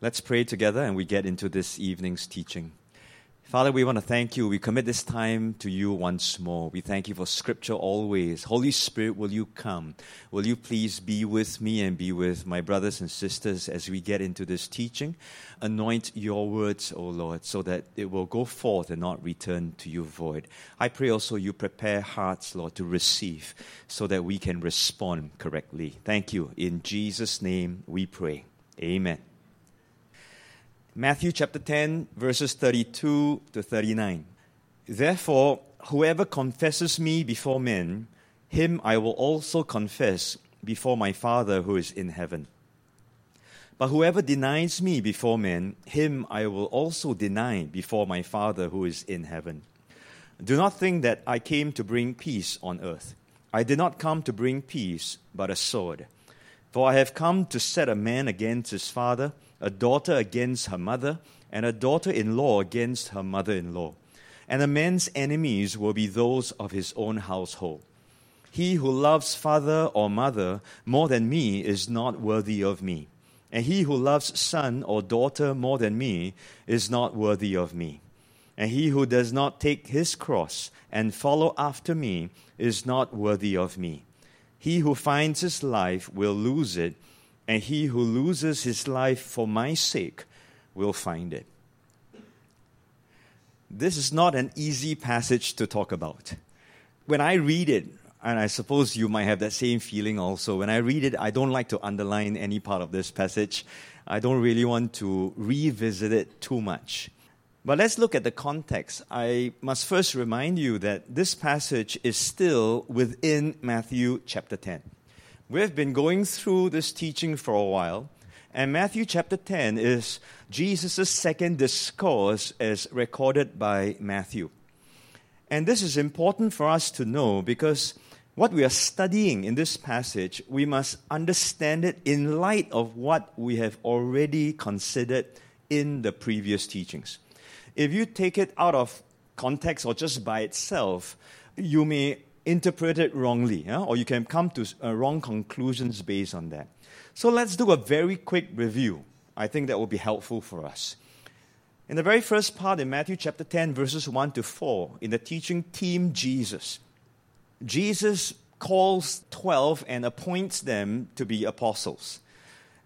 Let's pray together and we get into this evening's teaching. Father, we want to thank you. We commit this time to you once more. We thank you for scripture always. Holy Spirit, will you come? Will you please be with me and be with my brothers and sisters as we get into this teaching? Anoint your words, O Lord, so that it will go forth and not return to you void. I pray also you prepare hearts, Lord, to receive so that we can respond correctly. Thank you. In Jesus' name we pray. Amen. Matthew chapter 10, verses 32 to 39. Therefore, whoever confesses me before men, him I will also confess before my Father who is in heaven. But whoever denies me before men, him I will also deny before my Father who is in heaven. Do not think that I came to bring peace on earth. I did not come to bring peace, but a sword. For I have come to set a man against his father a daughter against her mother, and a daughter in law against her mother in law. And a man's enemies will be those of his own household. He who loves father or mother more than me is not worthy of me. And he who loves son or daughter more than me is not worthy of me. And he who does not take his cross and follow after me is not worthy of me. He who finds his life will lose it and he who loses his life for my sake will find it. This is not an easy passage to talk about. When I read it, and I suppose you might have that same feeling also, when I read it, I don't like to underline any part of this passage. I don't really want to revisit it too much. But let's look at the context. I must first remind you that this passage is still within Matthew chapter 10. We've been going through this teaching for a while, and Matthew chapter 10 is Jesus' second discourse as recorded by Matthew. And this is important for us to know because what we are studying in this passage, we must understand it in light of what we have already considered in the previous teachings. If you take it out of context or just by itself, you may interpret it wrongly, yeah? or you can come to uh, wrong conclusions based on that. So let's do a very quick review. I think that will be helpful for us. In the very first part in Matthew chapter 10, verses 1 to 4, in the teaching Team Jesus, Jesus calls 12 and appoints them to be apostles.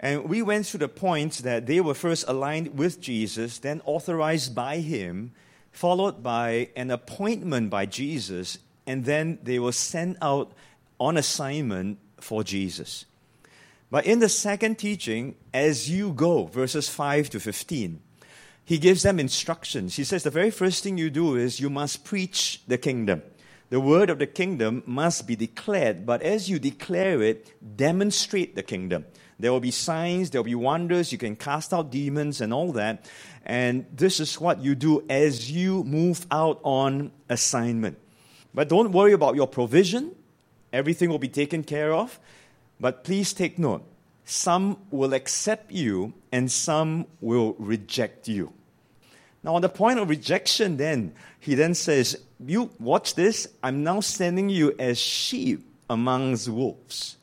And we went through the points that they were first aligned with Jesus, then authorized by him, followed by an appointment by Jesus and then they were sent out on assignment for Jesus. But in the second teaching, as you go, verses 5 to 15, he gives them instructions. He says the very first thing you do is you must preach the kingdom. The word of the kingdom must be declared, but as you declare it, demonstrate the kingdom. There will be signs, there will be wonders, you can cast out demons and all that. And this is what you do as you move out on assignment. But don't worry about your provision, everything will be taken care of. But please take note some will accept you and some will reject you. Now, on the point of rejection, then, he then says, You watch this, I'm now sending you as sheep amongst wolves.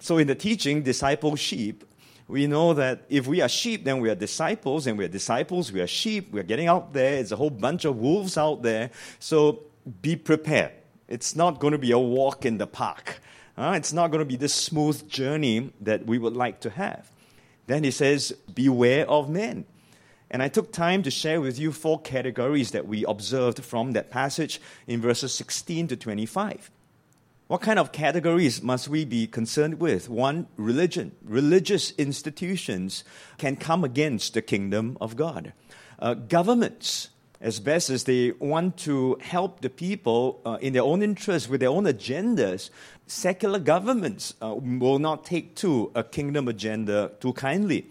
So, in the teaching, disciple sheep, we know that if we are sheep, then we are disciples, and we are disciples, we are sheep, we are getting out there, it's a whole bunch of wolves out there. So, be prepared. It's not going to be a walk in the park. Uh, it's not going to be this smooth journey that we would like to have. Then he says, Beware of men. And I took time to share with you four categories that we observed from that passage in verses 16 to 25. What kind of categories must we be concerned with? One, religion. Religious institutions can come against the kingdom of God. Uh, governments as best as they want to help the people uh, in their own interests with their own agendas, secular governments uh, will not take to a kingdom agenda too kindly.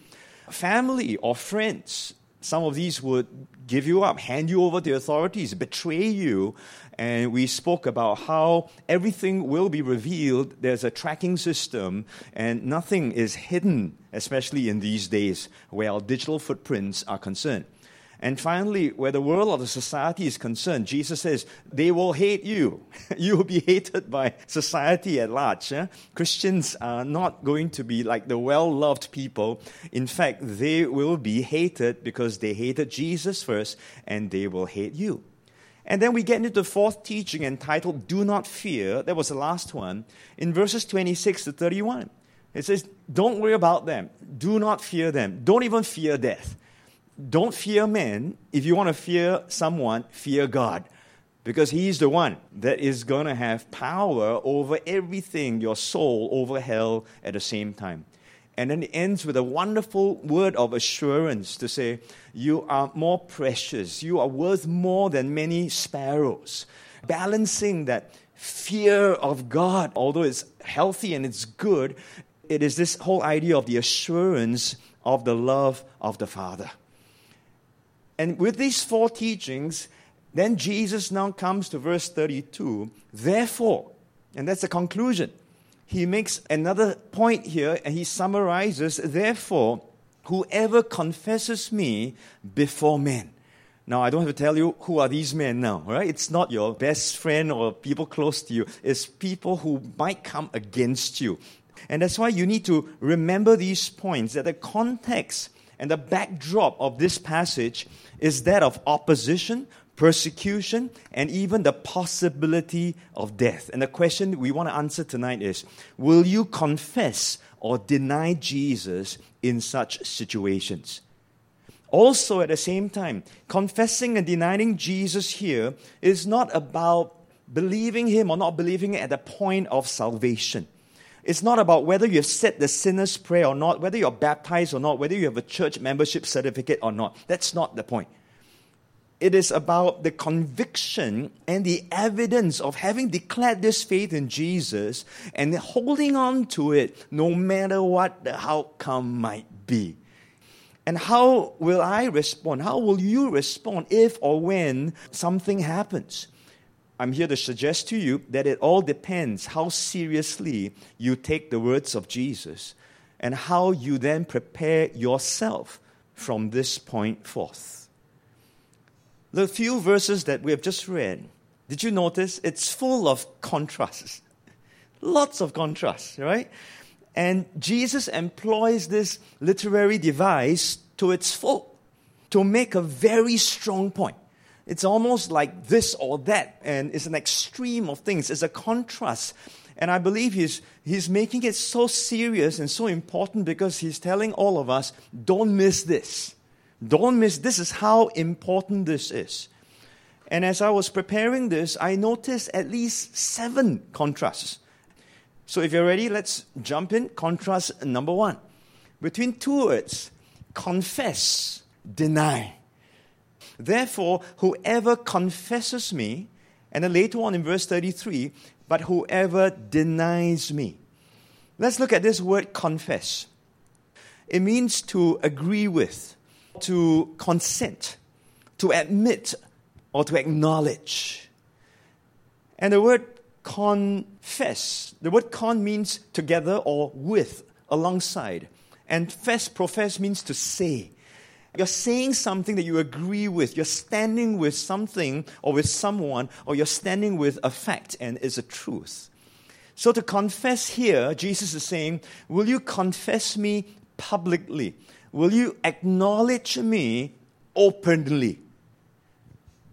Family or friends, some of these would give you up, hand you over to the authorities, betray you. And we spoke about how everything will be revealed. There's a tracking system, and nothing is hidden, especially in these days where our digital footprints are concerned. And finally, where the world or the society is concerned, Jesus says, they will hate you. you will be hated by society at large. Christians are not going to be like the well loved people. In fact, they will be hated because they hated Jesus first and they will hate you. And then we get into the fourth teaching entitled Do Not Fear. That was the last one. In verses 26 to 31, it says, Don't worry about them. Do not fear them. Don't even fear death don't fear men. If you want to fear someone, fear God. Because He's the one that is going to have power over everything, your soul, over hell at the same time. And then it ends with a wonderful word of assurance to say, You are more precious. You are worth more than many sparrows. Balancing that fear of God, although it's healthy and it's good, it is this whole idea of the assurance of the love of the Father. And with these four teachings, then Jesus now comes to verse 32. Therefore, and that's the conclusion. He makes another point here and he summarizes, therefore, whoever confesses me before men. Now, I don't have to tell you who are these men now, right? It's not your best friend or people close to you. It's people who might come against you. And that's why you need to remember these points that the context and the backdrop of this passage is that of opposition, persecution, and even the possibility of death. And the question we want to answer tonight is Will you confess or deny Jesus in such situations? Also, at the same time, confessing and denying Jesus here is not about believing Him or not believing at the point of salvation. It's not about whether you have said the sinner's prayer or not, whether you're baptized or not, whether you have a church membership certificate or not. That's not the point. It is about the conviction and the evidence of having declared this faith in Jesus and holding on to it no matter what the outcome might be. And how will I respond? How will you respond if or when something happens? I'm here to suggest to you that it all depends how seriously you take the words of Jesus and how you then prepare yourself from this point forth. The few verses that we have just read, did you notice? It's full of contrasts. Lots of contrasts, right? And Jesus employs this literary device to its full to make a very strong point. It's almost like this or that, and it's an extreme of things. It's a contrast. And I believe he's, he's making it so serious and so important because he's telling all of us don't miss this. Don't miss this is how important this is. And as I was preparing this, I noticed at least seven contrasts. So if you're ready, let's jump in. Contrast number one between two words confess, deny. Therefore, whoever confesses me, and then later on in verse 33, but whoever denies me. Let's look at this word confess. It means to agree with, to consent, to admit, or to acknowledge. And the word confess, the word con means together or with, alongside. And fess, profess means to say. You're saying something that you agree with. You're standing with something or with someone, or you're standing with a fact and it's a truth. So to confess here, Jesus is saying, Will you confess me publicly? Will you acknowledge me openly?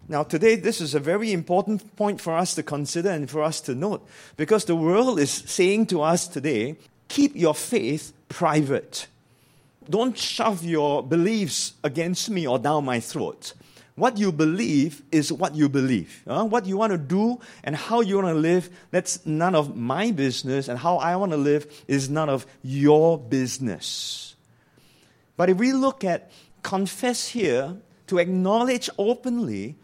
Now, today, this is a very important point for us to consider and for us to note because the world is saying to us today keep your faith private. Don't shove your beliefs against me or down my throat. What you believe is what you believe. Uh, what you want to do and how you want to live, that's none of my business, and how I want to live is none of your business. But if we look at confess here, to acknowledge openly,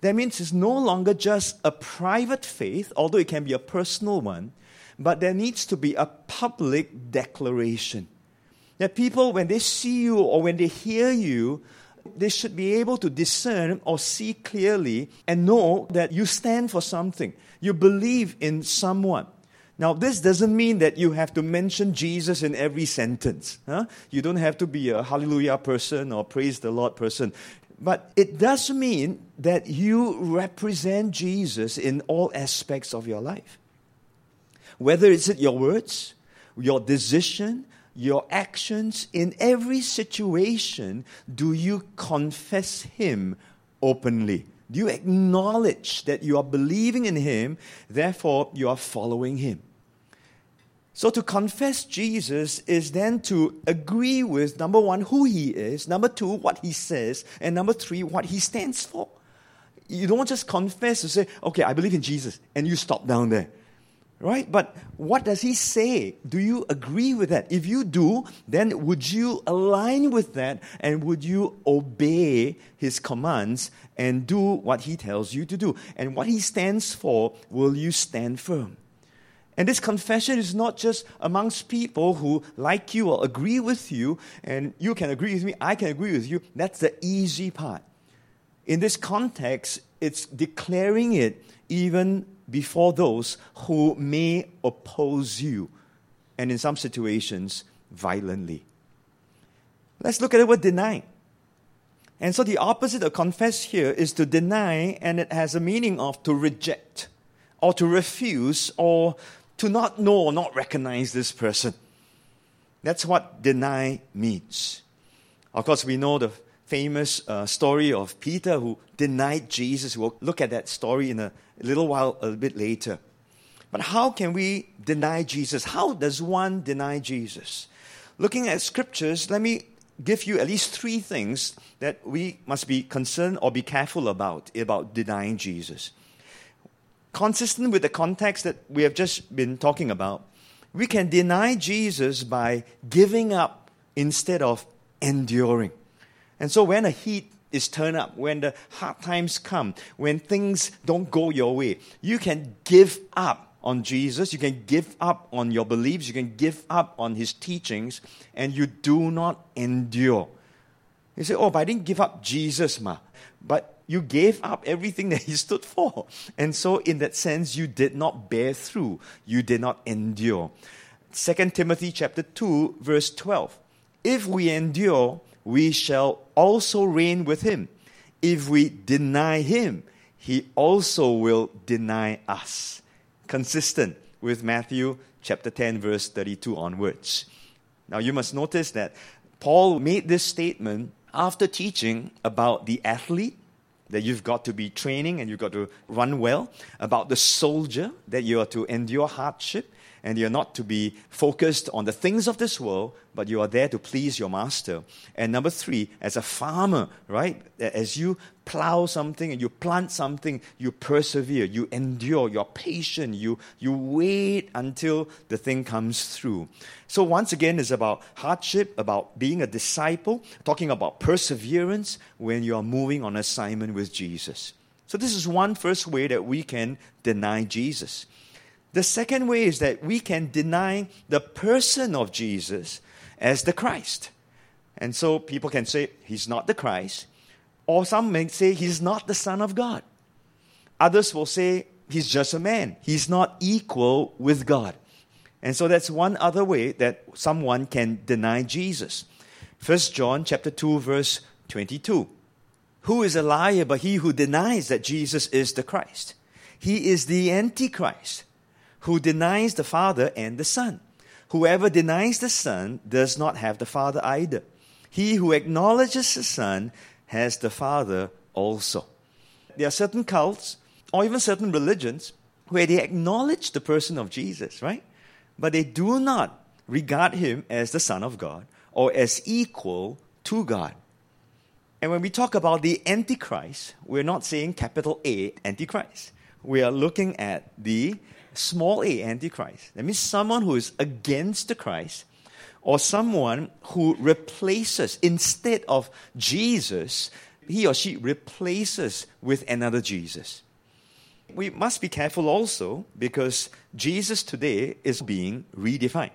that means it's no longer just a private faith, although it can be a personal one, but there needs to be a public declaration. That people, when they see you or when they hear you, they should be able to discern or see clearly and know that you stand for something. You believe in someone. Now, this doesn't mean that you have to mention Jesus in every sentence. Huh? You don't have to be a hallelujah person or praise the Lord person. But it does mean that you represent Jesus in all aspects of your life. Whether it's your words, your decision, your actions, in every situation, do you confess Him openly? Do you acknowledge that you are believing in Him, therefore you are following Him? So to confess Jesus is then to agree with number one, who he is, number two, what he says, and number three, what he stands for. You don't just confess to say, okay, I believe in Jesus, and you stop down there. Right? But what does he say? Do you agree with that? If you do, then would you align with that and would you obey his commands and do what he tells you to do? And what he stands for, will you stand firm? And this confession is not just amongst people who like you or agree with you, and you can agree with me, I can agree with you. That's the easy part. In this context, it's declaring it even before those who may oppose you, and in some situations, violently. Let's look at the word deny. And so the opposite of confess here is to deny, and it has a meaning of to reject, or to refuse, or to not know or not recognize this person. That's what deny means. Of course, we know the famous uh, story of Peter who denied Jesus. We'll look at that story in a little while, a bit later. But how can we deny Jesus? How does one deny Jesus? Looking at scriptures, let me give you at least three things that we must be concerned or be careful about about denying Jesus consistent with the context that we have just been talking about, we can deny Jesus by giving up instead of enduring. And so when a heat is turned up, when the hard times come, when things don't go your way, you can give up on Jesus, you can give up on your beliefs, you can give up on his teachings, and you do not endure. You say, Oh, but I didn't give up Jesus, ma. But you gave up everything that he stood for. And so, in that sense, you did not bear through, you did not endure. 2 Timothy chapter 2, verse 12. If we endure, we shall also reign with him. If we deny him, he also will deny us. Consistent with Matthew chapter 10, verse 32 onwards. Now, you must notice that Paul made this statement after teaching about the athlete that you've got to be training and you've got to run well, about the soldier, that you are to endure hardship and you're not to be focused on the things of this world, but you are there to please your master. And number three, as a farmer, right? As you plow something and you plant something, you persevere, you endure, you're patient, you, you wait until the thing comes through. So, once again, it's about hardship, about being a disciple, talking about perseverance when you are moving on assignment with Jesus. So, this is one first way that we can deny Jesus. The second way is that we can deny the person of Jesus as the Christ. And so people can say he's not the Christ, or some may say he's not the Son of God. Others will say he's just a man, he's not equal with God. And so that's one other way that someone can deny Jesus. 1 John chapter 2 verse 22. Who is a liar but he who denies that Jesus is the Christ? He is the antichrist who denies the Father and the Son. Whoever denies the Son does not have the Father either. He who acknowledges the Son has the Father also. There are certain cults or even certain religions where they acknowledge the person of Jesus, right? But they do not regard him as the Son of God or as equal to God. And when we talk about the Antichrist, we're not saying capital A Antichrist. We are looking at the small a antichrist. That means someone who is against the Christ or someone who replaces, instead of Jesus, he or she replaces with another Jesus. We must be careful also because Jesus today is being redefined.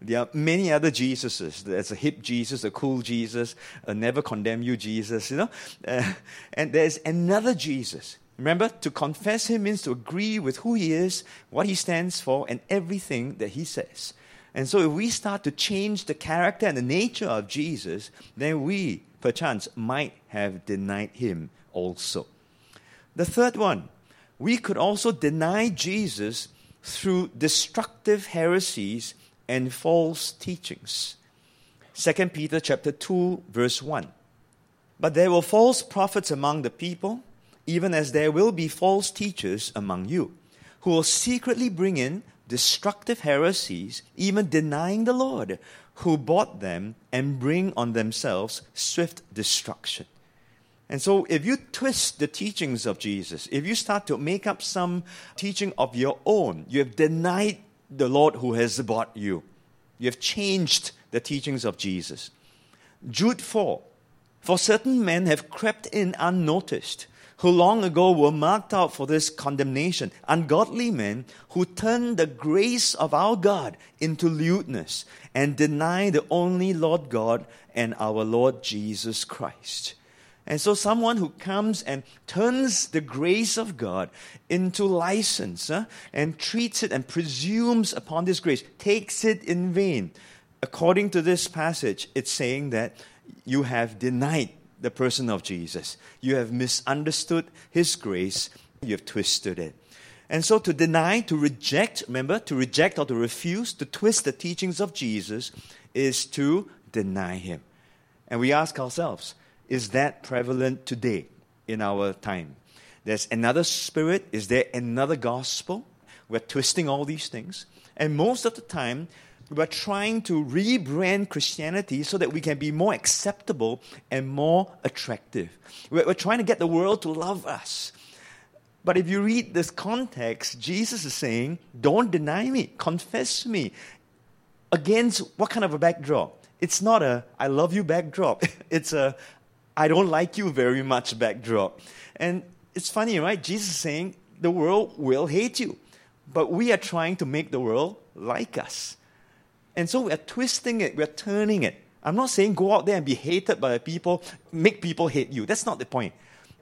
There are many other Jesuses. There's a hip Jesus, a cool Jesus, a never condemn you Jesus, you know. Uh, and there's another Jesus Remember, to confess him means to agree with who he is, what he stands for, and everything that he says. And so, if we start to change the character and the nature of Jesus, then we perchance, might have denied him also. The third one, we could also deny Jesus through destructive heresies and false teachings. 2 Peter chapter 2 verse 1. But there were false prophets among the people, even as there will be false teachers among you, who will secretly bring in destructive heresies, even denying the Lord, who bought them and bring on themselves swift destruction. And so, if you twist the teachings of Jesus, if you start to make up some teaching of your own, you have denied the Lord who has bought you. You have changed the teachings of Jesus. Jude 4 For certain men have crept in unnoticed who long ago were marked out for this condemnation, ungodly men who turn the grace of our God into lewdness and deny the only Lord God and our Lord Jesus Christ. And so, someone who comes and turns the grace of God into license huh, and treats it and presumes upon this grace, takes it in vain. According to this passage, it's saying that you have denied the person of Jesus. You have misunderstood his grace, you have twisted it. And so to deny, to reject, remember, to reject or to refuse, to twist the teachings of Jesus is to deny him. And we ask ourselves, is that prevalent today in our time? There's another spirit, is there another gospel? We're twisting all these things. And most of the time, we're trying to rebrand Christianity so that we can be more acceptable and more attractive. We're, trying to get the world to love us. But if you read this context, Jesus is saying, Don't deny me, confess me. Against what kind of a backdrop? It's not a I love you backdrop, it's a I don't like you very much backdrop. And it's funny, right? Jesus is saying, The world will hate you. But we are trying to make the world like us. And so we're twisting it, we're turning it. I'm not saying go out there and be hated by people, make people hate you. That's not the point.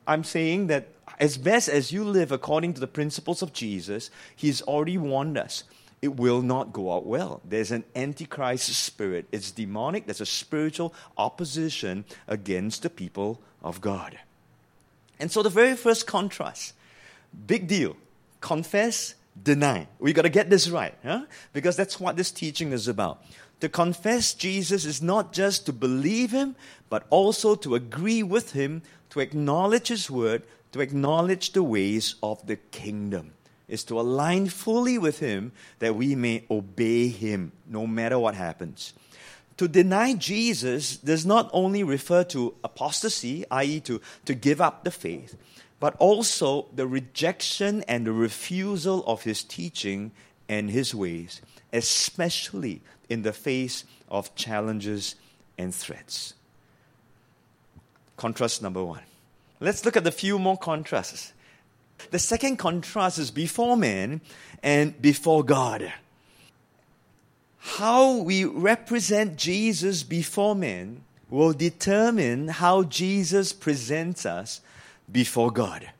I'm saying that as best as you live according to the principles of Jesus, He's already warned us. It will not go out well. There's an antichrist spirit. It's demonic. There's a spiritual opposition against the people of God. And so the very first contrast, big deal. Confess, deny. We got to get this right, huh? because that's what this teaching is about. To confess Jesus is not just to believe him, but also to agree with him, to acknowledge his word, to acknowledge the ways of the kingdom. Is to align fully with him that we may obey him no matter what happens. To deny Jesus does not only refer to apostasy, i.e., to, to give up the faith, but also the rejection and the refusal of his teaching and his ways, especially in the face of challenges and threats. Contrast number one. Let's look at a few more contrasts. The second contrast is before man and before God. How we represent Jesus before men will determine how Jesus presents us before God.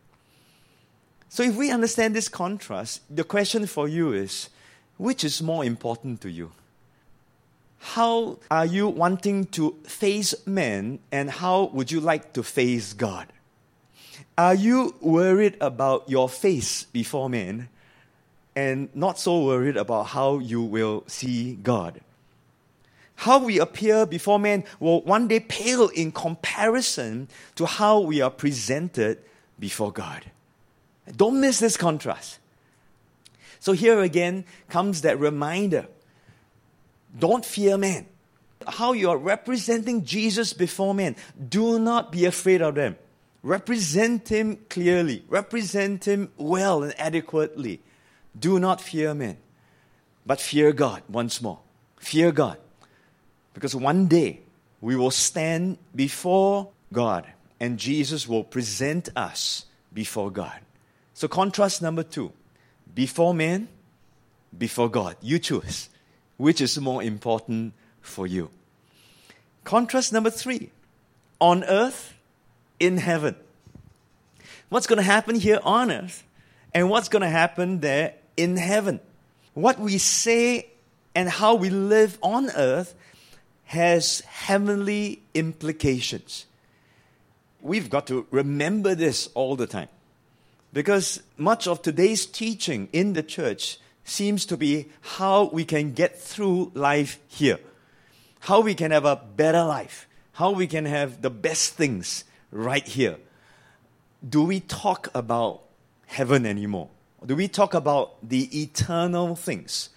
So, if we understand this contrast, the question for you is which is more important to you? How are you wanting to face men, and how would you like to face God? Are you worried about your face before men and not so worried about how you will see God? How we appear before men will one day pale in comparison to how we are presented before God. Don't miss this contrast. So, here again comes that reminder don't fear men. How you are representing Jesus before men, do not be afraid of them. Represent him clearly, represent him well and adequately. Do not fear men, but fear God once more. Fear God. Because one day we will stand before God and Jesus will present us before God. So, contrast number two before man, before God. You choose which is more important for you. Contrast number three on earth, in heaven. What's going to happen here on earth and what's going to happen there in heaven? What we say and how we live on earth has heavenly implications. We've got to remember this all the time. Because much of today's teaching in the church seems to be how we can get through life here, how we can have a better life, how we can have the best things right here. Do we talk about heaven anymore? Do we talk about the eternal things?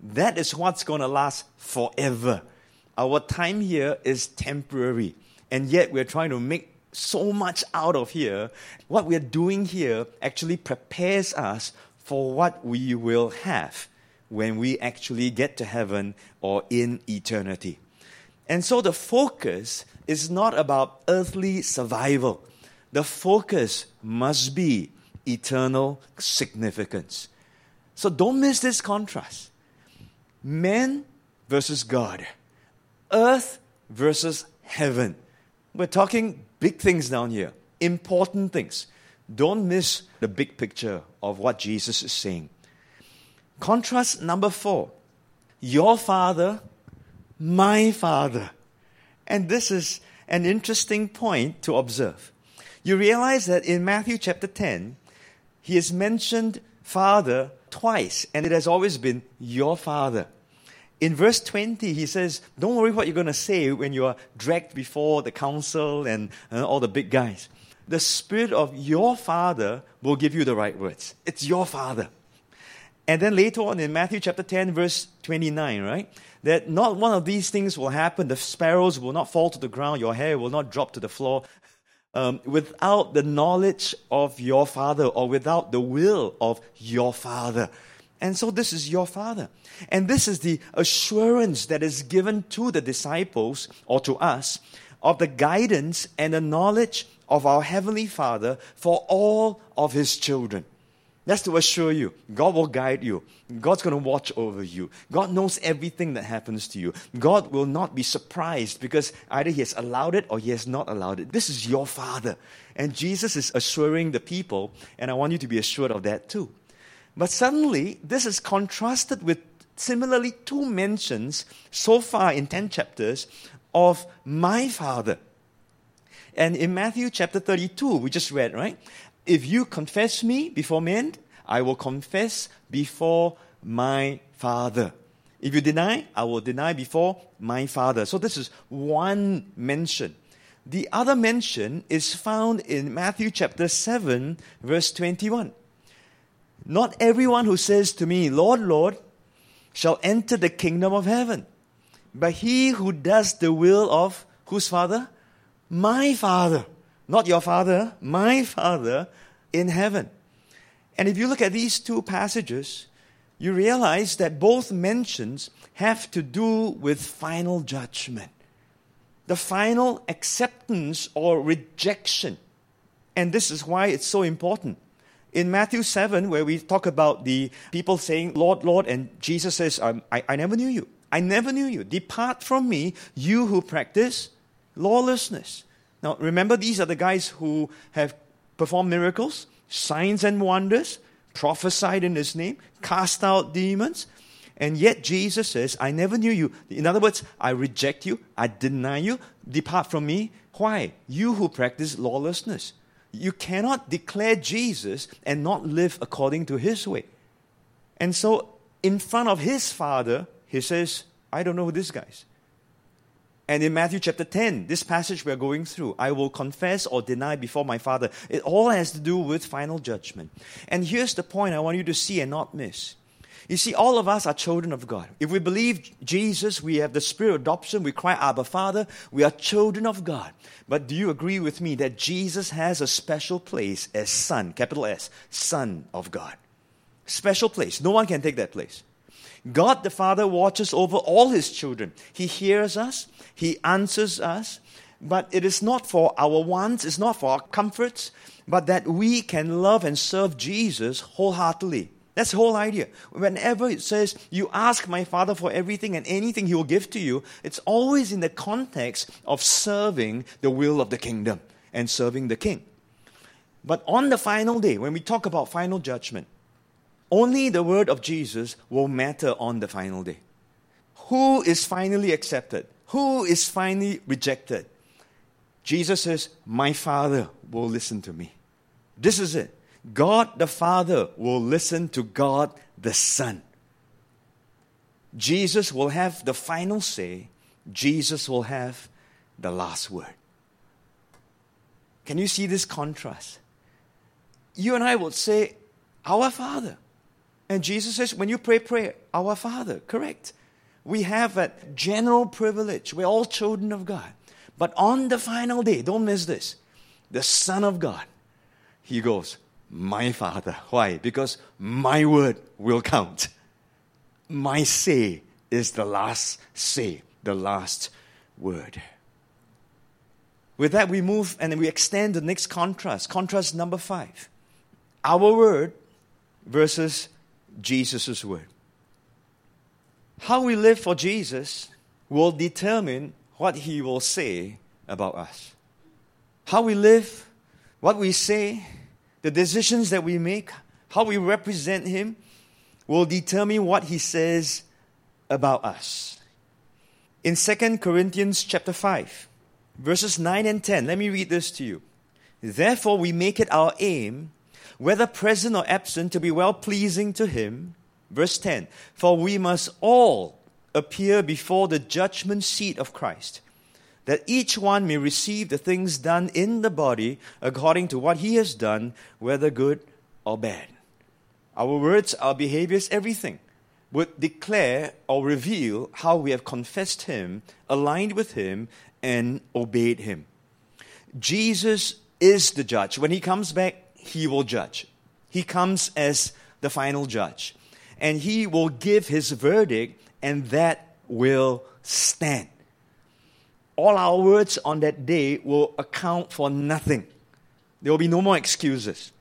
That is what's going to last forever. Our time here is temporary, and yet we're trying to make so much out of here. What we're doing here actually prepares us for what we will have when we actually get to heaven or in eternity. And so the focus is not about earthly survival. The focus must be eternal significance. So don't miss this contrast. Man versus God, earth versus heaven. We're talking big things down here, important things. Don't miss the big picture of what Jesus is saying. Contrast number four your father, my father. And this is an interesting point to observe. You realize that in Matthew chapter 10, he has mentioned father twice, and it has always been your father. In verse 20, he says, Don't worry what you're going to say when you are dragged before the council and, and all the big guys. The Spirit of your Father will give you the right words. It's your Father. And then later on in Matthew chapter 10, verse 29, right? That not one of these things will happen. The sparrows will not fall to the ground, your hair will not drop to the floor um, without the knowledge of your Father or without the will of your Father. And so this is your Father. And this is the assurance that is given to the disciples or to us of the guidance and the knowledge of our Heavenly Father for all of His children. That's to assure you, God will guide you. God's going to watch over you. God knows everything that happens to you. God will not be surprised because either He has allowed it or He has not allowed it. This is your Father. And Jesus is assuring the people, and I want you to be assured of that too. But suddenly, this is contrasted with similarly two mentions so far in 10 chapters of my Father. And in Matthew chapter 32, we just read, right? If you confess me before men, I will confess before my Father. If you deny, I will deny before my Father. So this is one mention. The other mention is found in Matthew chapter 7, verse 21. Not everyone who says to me, Lord, Lord, shall enter the kingdom of heaven, but he who does the will of whose Father? My Father not your Father, my Father in heaven. And if you look at these two passages, you realize that both mentions have to do with final judgment, the final acceptance or rejection. And this is why it's so important. In Matthew 7, where we talk about the people saying, Lord, Lord, and Jesus says, um, I, I never knew you. I never knew you. Depart from me, you who practice lawlessness. Now, remember, these are the guys who have performed miracles, signs and wonders, prophesied in his name, cast out demons. And yet Jesus says, I never knew you. In other words, I reject you, I deny you, depart from me. Why? You who practice lawlessness. You cannot declare Jesus and not live according to his way. And so, in front of his father, he says, I don't know who this guy is. And in Matthew chapter 10, this passage we're going through, I will confess or deny before my Father. It all has to do with final judgment. And here's the point I want you to see and not miss. You see, all of us are children of God. If we believe Jesus, we have the spirit of adoption, we cry, Abba, Father, we are children of God. But do you agree with me that Jesus has a special place as Son, capital S, Son of God? Special place. No one can take that place. God the Father watches over all his children. He hears us, he answers us, but it is not for our wants, it's not for our comforts, but that we can love and serve Jesus wholeheartedly. That's the whole idea. Whenever it says, You ask my Father for everything and anything He will give to you, it's always in the context of serving the will of the kingdom and serving the King. But on the final day, when we talk about final judgment, only the word of Jesus will matter on the final day. Who is finally accepted? Who is finally rejected? Jesus says, My Father will listen to me. This is it. God the Father will listen to God the Son. Jesus will have the final say. Jesus will have the last word. Can you see this contrast? You and I would say, Our Father. And Jesus says, when you pray, pray, Our Father. Correct. We have that general privilege. We're all children of God. But on the final day, don't miss this, the Son of God, he goes, My Father. Why? Because my word will count. My say is the last say, the last word. With that, we move and we extend the next contrast. Contrast number five our word versus Jesus' word. How we live for Jesus will determine what he will say about us. How we live, what we say, the decisions that we make, how we represent him will determine what he says about us. In 2 Corinthians chapter 5, verses 9 and 10, let me read this to you. Therefore, we make it our aim, whether present or absent, to be well pleasing to him. Verse 10 For we must all appear before the judgment seat of Christ, that each one may receive the things done in the body according to what he has done, whether good or bad. Our words, our behaviors, everything would declare or reveal how we have confessed him, aligned with him, and obeyed him. Jesus is the judge. When he comes back, he will judge. He comes as the final judge. And he will give his verdict and that will stand. All our words on that day will account for nothing. There will be no more excuses.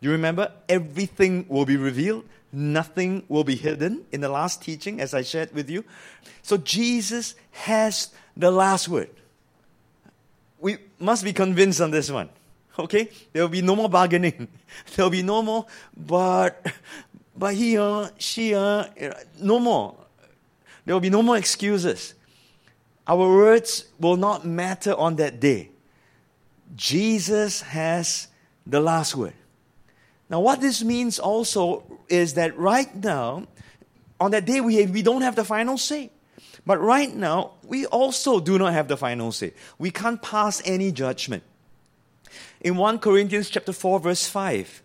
You remember? Everything will be revealed, nothing will be hidden in the last teaching, as I shared with you. So Jesus has the last word. We must be convinced on this one. Okay? There will be no more bargaining. There will be no more, but, but he, uh, she, uh, no more. There will be no more excuses. Our words will not matter on that day. Jesus has the last word. Now, what this means also is that right now, on that day, we, we don't have the final say. But right now, we also do not have the final say. We can't pass any judgment. In 1 Corinthians chapter 4, verse 5,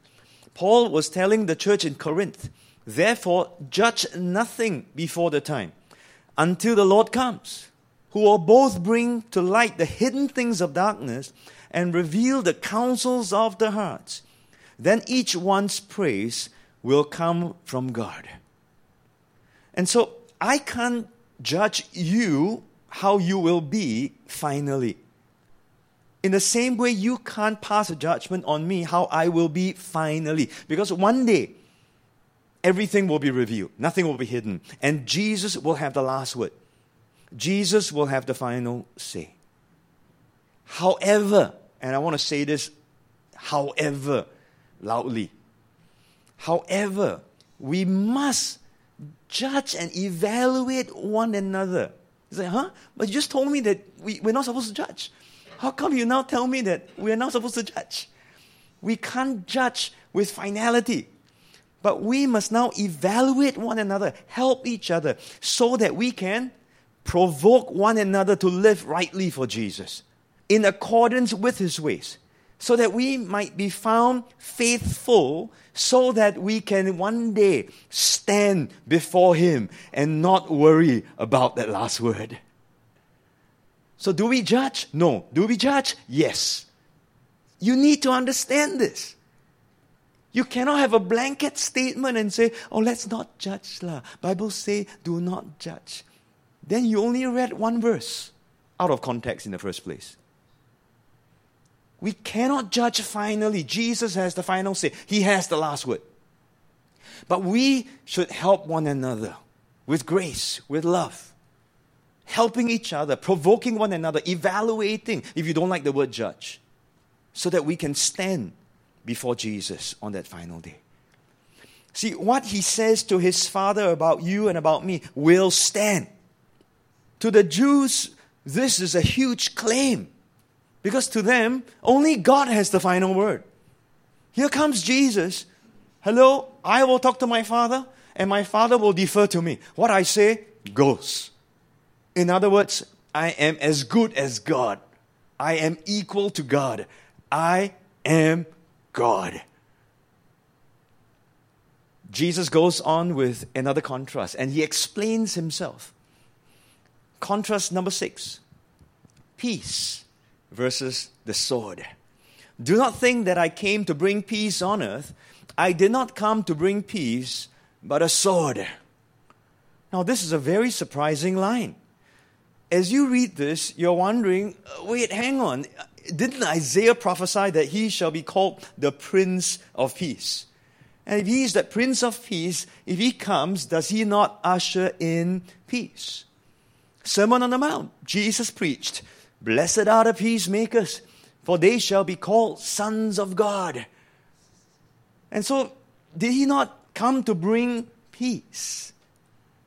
Paul was telling the church in Corinth, Therefore, judge nothing before the time until the Lord comes, who will both bring to light the hidden things of darkness and reveal the counsels of the hearts. Then each one's praise will come from God. And so I can't judge you how you will be finally. In the same way, you can't pass a judgment on me how I will be finally. Because one day, everything will be revealed, nothing will be hidden. And Jesus will have the last word. Jesus will have the final say. However, and I want to say this, however, loudly. However, we must judge and evaluate one another. It's like, huh? But you just told me that we, we're not supposed to judge. How come you now tell me that we're not supposed to judge? We can't judge with finality. But we must now evaluate one another, help each other, so that we can provoke one another to live rightly for Jesus, in accordance with his ways, so that we might be found faithful, so that we can one day stand before him and not worry about that last word. So, do we judge? No. Do we judge? Yes. You need to understand this. You cannot have a blanket statement and say, oh, let's not judge. La. Bible say, do not judge. Then you only read one verse out of context in the first place. We cannot judge finally. Jesus has the final say. He has the last word. But we should help one another with grace, with love, helping each other, provoking one another, evaluating, if you don't like the word judge, so that we can stand before Jesus on that final day. See, what he says to his father about you and about me will stand. To the Jews, This is a huge claim because to them, only God has the final word. Here comes Jesus. Hello, I will talk to my Father, and my Father will defer to me. What I say goes. In other words, I am as good as God. I am equal to God. I am God. Jesus goes on with another contrast and he explains himself. Contrast number six peace versus the sword. Do not think that I came to bring peace on earth. I did not come to bring peace, but a sword. Now, this is a very surprising line. As you read this, you're wondering uh, wait, hang on. Didn't Isaiah prophesy that he shall be called the Prince of Peace? And if he is that Prince of Peace, if he comes, does he not usher in peace? Sermon on the Mount, Jesus preached, Blessed are the peacemakers, for they shall be called sons of God. And so, did he not come to bring peace?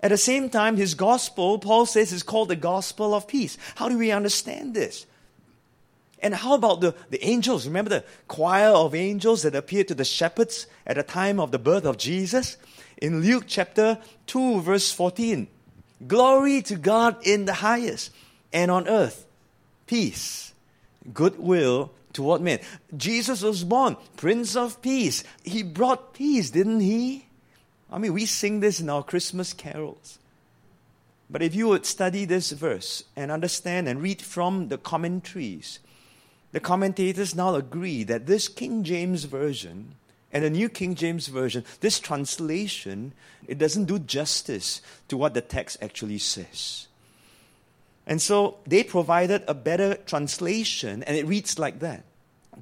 At the same time, his gospel, Paul says, is called the gospel of peace. How do we understand this? And how about the, the angels? Remember the choir of angels that appeared to the shepherds at the time of the birth of Jesus? In Luke chapter 2, verse 14 Glory to God in the highest, and on earth, peace, goodwill toward men. Jesus was born, Prince of Peace. He brought peace, didn't he? I mean, we sing this in our Christmas carols. But if you would study this verse and understand and read from the commentaries, the commentators now agree that this King James Version and the New King James Version, this translation, it doesn't do justice to what the text actually says. And so they provided a better translation, and it reads like that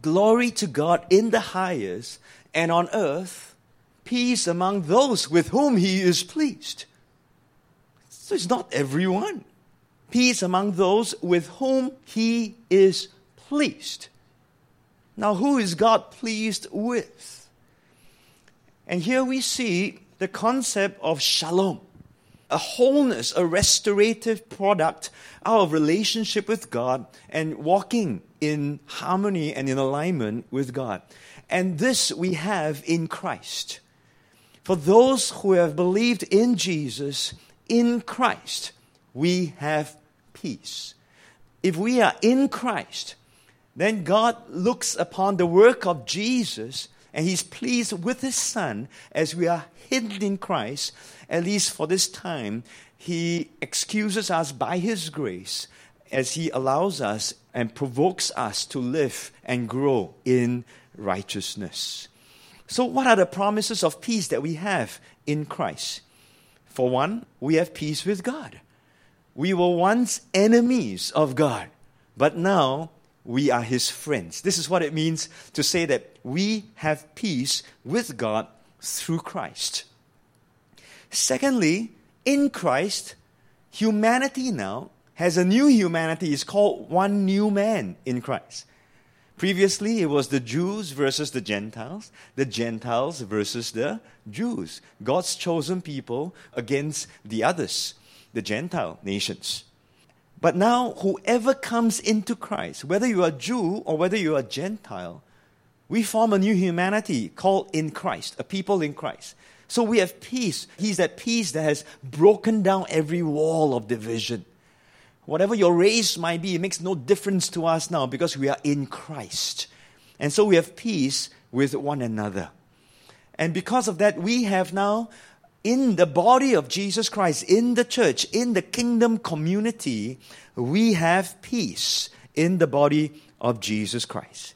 Glory to God in the highest, and on earth, peace among those with whom he is pleased. So it's not everyone. Peace among those with whom he is pleased. Now, who is God pleased with? And here we see the concept of shalom, a wholeness, a restorative product out of relationship with God and walking in harmony and in alignment with God. And this we have in Christ. For those who have believed in Jesus, in Christ, we have peace. If we are in Christ, then God looks upon the work of Jesus and He's pleased with His Son as we are hidden in Christ, at least for this time. He excuses us by His grace as He allows us and provokes us to live and grow in righteousness. So, what are the promises of peace that we have in Christ? For one, we have peace with God. We were once enemies of God, but now we are his friends. This is what it means to say that we have peace with God through Christ. Secondly, in Christ, humanity now has a new humanity. It's called one new man in Christ. Previously, it was the Jews versus the Gentiles, the Gentiles versus the Jews, God's chosen people against the others, the Gentile nations. But now, whoever comes into Christ, whether you are Jew or whether you are Gentile, we form a new humanity called in Christ, a people in Christ. So we have peace. He's that peace that has broken down every wall of division. Whatever your race might be, it makes no difference to us now because we are in Christ. And so we have peace with one another. And because of that, we have now in the body of Jesus Christ, in the church, in the kingdom community, we have peace in the body of Jesus Christ.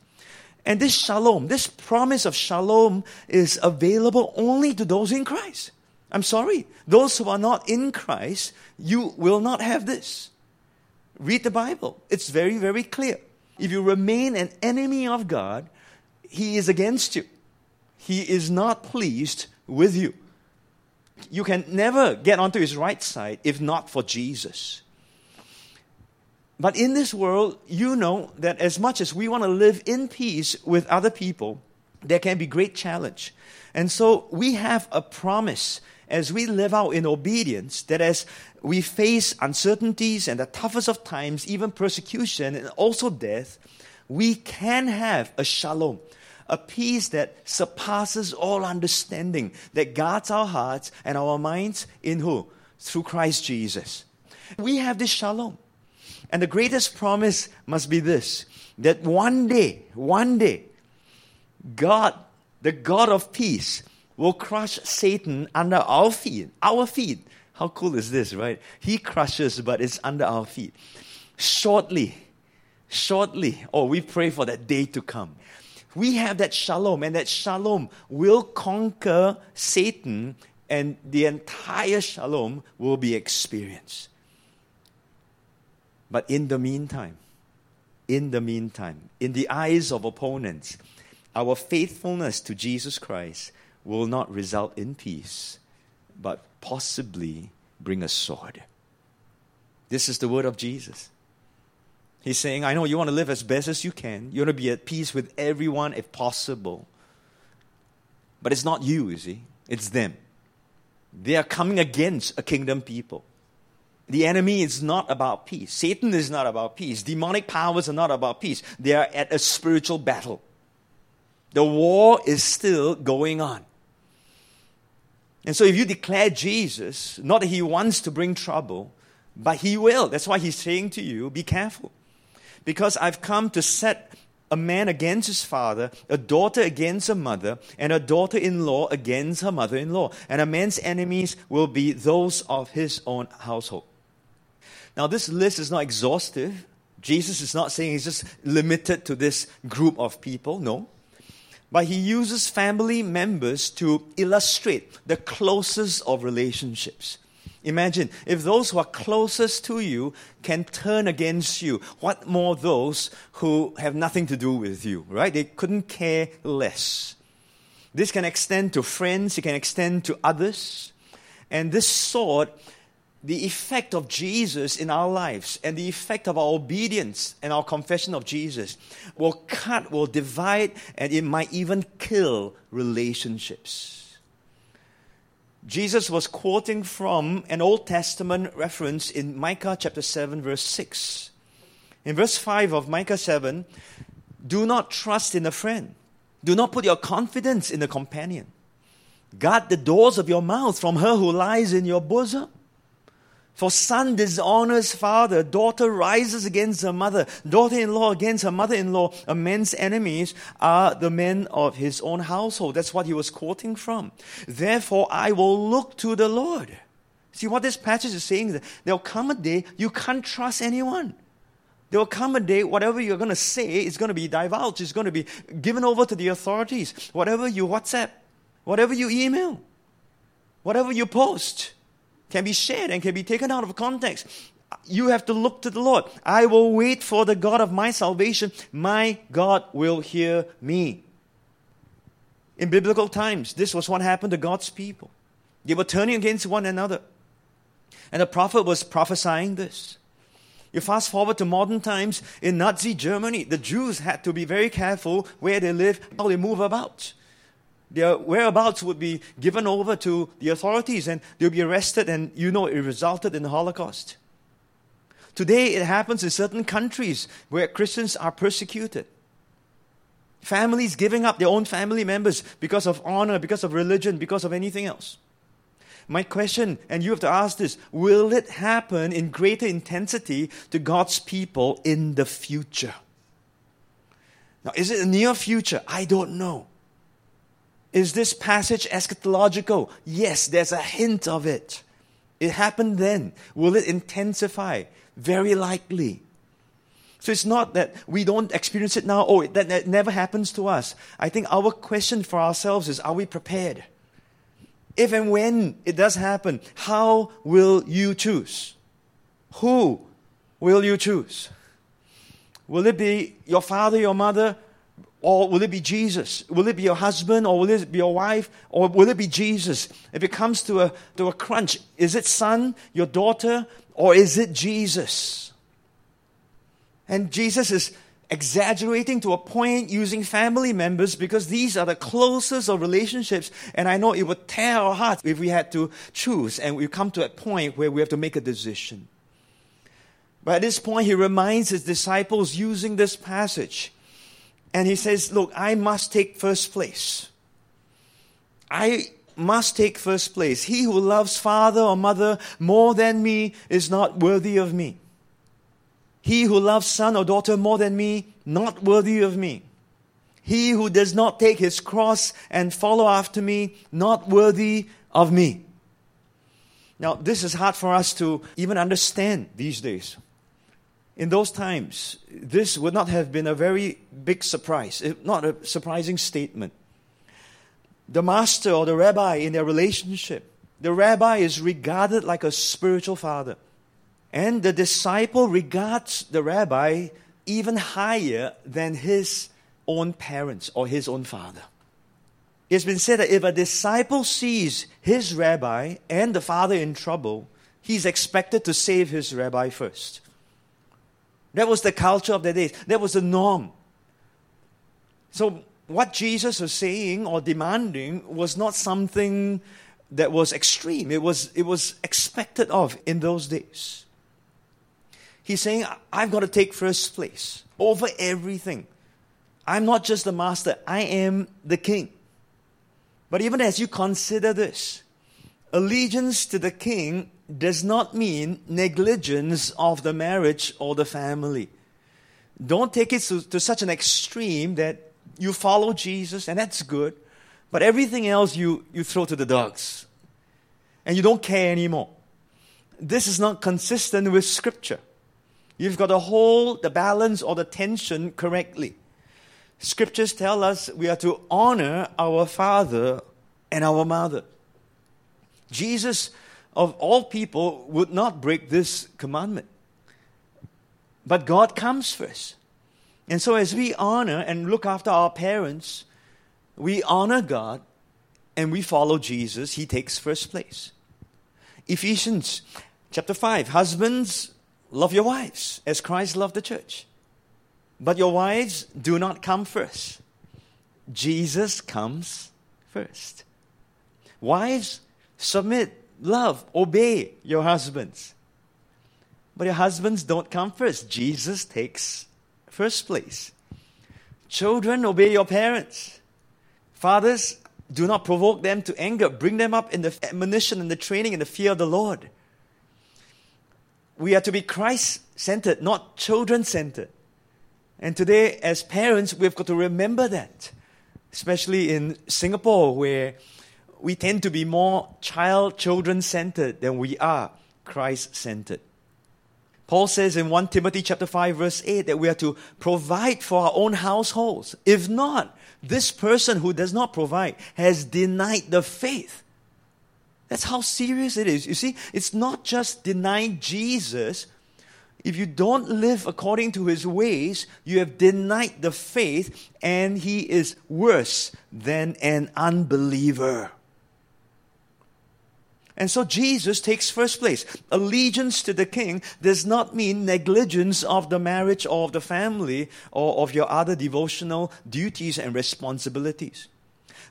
And this shalom, this promise of shalom is available only to those in Christ. I'm sorry, those who are not in Christ, you will not have this. Read the Bible, it's very, very clear. If you remain an enemy of God, He is against you, He is not pleased with you you can never get onto his right side if not for Jesus. But in this world, you know that as much as we want to live in peace with other people, there can be great challenge. And so we have a promise as we live out in obedience, that as we face uncertainties and the toughest of times, even persecution and also death, we can have a shalom, a peace that surpasses all understanding, that guards our hearts and our minds in who? Through Christ Jesus. We have this shalom. And the greatest promise must be this that one day, one day, God, the God of peace, will crush Satan under our feet. Our feet. How cool is this, right? He crushes, but it's under our feet. Shortly, shortly, oh, we pray for that day to come. We have that shalom, and that shalom will conquer Satan, and the entire shalom will be experienced. But in the meantime, in the meantime, in the eyes of opponents, our faithfulness to Jesus Christ will not result in peace, but possibly bring a sword. This is the word of Jesus. He's saying, I know you want to live as best as you can. You want to be at peace with everyone if possible. But it's not you, you see, it's them. They are coming against a kingdom people. The enemy is not about peace. Satan is not about peace. Demonic powers are not about peace. They are at a spiritual battle. The war is still going on. And so, if you declare Jesus, not that he wants to bring trouble, but he will. That's why he's saying to you, be careful. Because I've come to set a man against his father, a daughter against her mother, and a daughter in law against her mother in law. And a man's enemies will be those of his own household. Now, this list is not exhaustive. Jesus is not saying he's just limited to this group of people, no. But he uses family members to illustrate the closest of relationships. Imagine if those who are closest to you can turn against you, what more those who have nothing to do with you, right? They couldn't care less. This can extend to friends, it can extend to others. And this sword the effect of Jesus in our lives and the effect of our obedience and our confession of Jesus will cut, will divide, and it might even kill relationships. Jesus was quoting from an Old Testament reference in Micah chapter 7, verse 6. In verse 5 of Micah 7, do not trust in a friend, do not put your confidence in a companion. Guard the doors of your mouth from her who lies in your bosom. For son dishonors father, daughter rises against her mother, daughter in law against her mother in law. A man's enemies are the men of his own household. That's what he was quoting from. Therefore, I will look to the Lord. See what this passage is saying? There'll come a day you can't trust anyone. There will come a day, whatever you're going to say is going to be divulged, it's going to be given over to the authorities. Whatever you WhatsApp, whatever you email, whatever you post can be shared and can be taken out of context. You have to look to the Lord. I will wait for the God of my salvation. My God will hear me. In biblical times, this was what happened to God's people. They were turning against one another. And the prophet was prophesying this. You fast forward to modern times in Nazi Germany, the Jews had to be very careful where they live, how they move about their whereabouts would be given over to the authorities and they'll be arrested, and you know it resulted in the Holocaust. Today, it happens in certain countries where Christians are persecuted. Families giving up their own family members because of honor, because of religion, because of anything else. My question, and you have to ask this will it happen in greater intensity to God's people in the future? Now, is it a near future? I don't know. Is this passage eschatological? Yes, there's a hint of it. It happened then. Will it intensify? Very likely. So it's not that we don't experience it now, oh, that, that never happens to us. I think our question for ourselves is are we prepared? If and when it does happen, how will you choose? Who will you choose? Will it be your father, your mother, or will it be Jesus? Will it be your husband or will it be your wife? Or will it be Jesus? If it comes to a, to a crunch, is it son, your daughter, or is it Jesus? And Jesus is exaggerating to a point using family members because these are the closest of relationships. And I know it would tear our hearts if we had to choose and we come to a point where we have to make a decision. But at this point, he reminds his disciples using this passage. And he says, Look, I must take first place. I must take first place. He who loves father or mother more than me is not worthy of me. He who loves son or daughter more than me, not worthy of me. He who does not take his cross and follow after me, not worthy of me. Now, this is hard for us to even understand these days. In those times, this would not have been a very big surprise, not a surprising statement. The master or the rabbi in their relationship, the rabbi is regarded like a spiritual father. And the disciple regards the rabbi even higher than his own parents or his own father. It's been said that if a disciple sees his rabbi and the father in trouble, he's expected to save his rabbi first. That was the culture of the days. That was the norm. So, what Jesus was saying or demanding was not something that was extreme. It was, it was expected of in those days. He's saying, I've got to take first place over everything. I'm not just the master, I am the king. But even as you consider this, allegiance to the king does not mean negligence of the marriage or the family. Don't take it to, to such an extreme that you follow Jesus, and that's good, but everything else you, you throw to the dogs. And you don't care anymore. This is not consistent with Scripture. You've got to hold the balance or the tension correctly. Scriptures tell us we are to honor our father and our mother. Jesus, of all people, would not break this commandment. But God comes first. And so, as we honor and look after our parents, we honor God and we follow Jesus. He takes first place. Ephesians chapter 5 Husbands, Love your wives as Christ loved the church. But your wives do not come first. Jesus comes first. Wives, submit, love, obey your husbands. But your husbands don't come first. Jesus takes first place. Children, obey your parents. Fathers, do not provoke them to anger. Bring them up in the admonition and the training and the fear of the Lord we are to be Christ centered, not children centered. And today, as parents, we've got to remember that, especially in Singapore, where we tend to be more child, children centered than we are Christ centered. Paul says in 1 Timothy chapter 5 verse 8 that we are to provide for our own households. If not, this person who does not provide has denied the faith that's how serious it is. You see, it's not just denying Jesus. If you don't live according to his ways, you have denied the faith, and he is worse than an unbeliever. And so Jesus takes first place. Allegiance to the king does not mean negligence of the marriage or of the family or of your other devotional duties and responsibilities.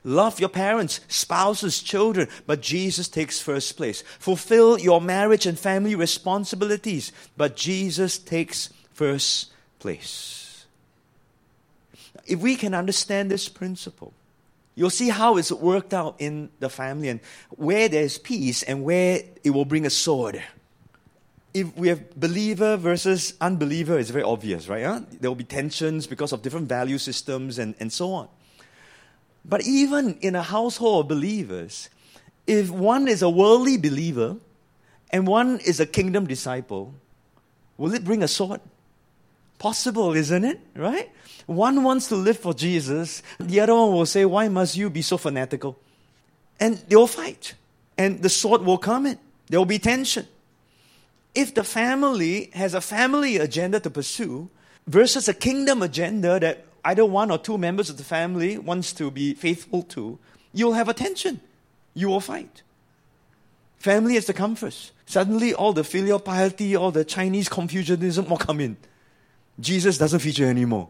Love your parents, spouses, children, but Jesus takes first place. Fulfill your marriage and family responsibilities, but Jesus takes first place. If we can understand this principle, you'll see how it's worked out in the family and where there's peace and where it will bring a sword. If we have believer versus unbeliever, it's very obvious, right? Huh? There will be tensions because of different value systems and, and so on. But even in a household of believers, if one is a worldly believer and one is a kingdom disciple, will it bring a sword? Possible, isn't it? Right? One wants to live for Jesus, the other one will say, Why must you be so fanatical? And they'll fight. And the sword will come in. There will be tension. If the family has a family agenda to pursue versus a kingdom agenda that either one or two members of the family wants to be faithful to, you'll have a tension. You will fight. Family to come first. Suddenly, all the filial piety, all the Chinese Confucianism will come in. Jesus doesn't feature anymore.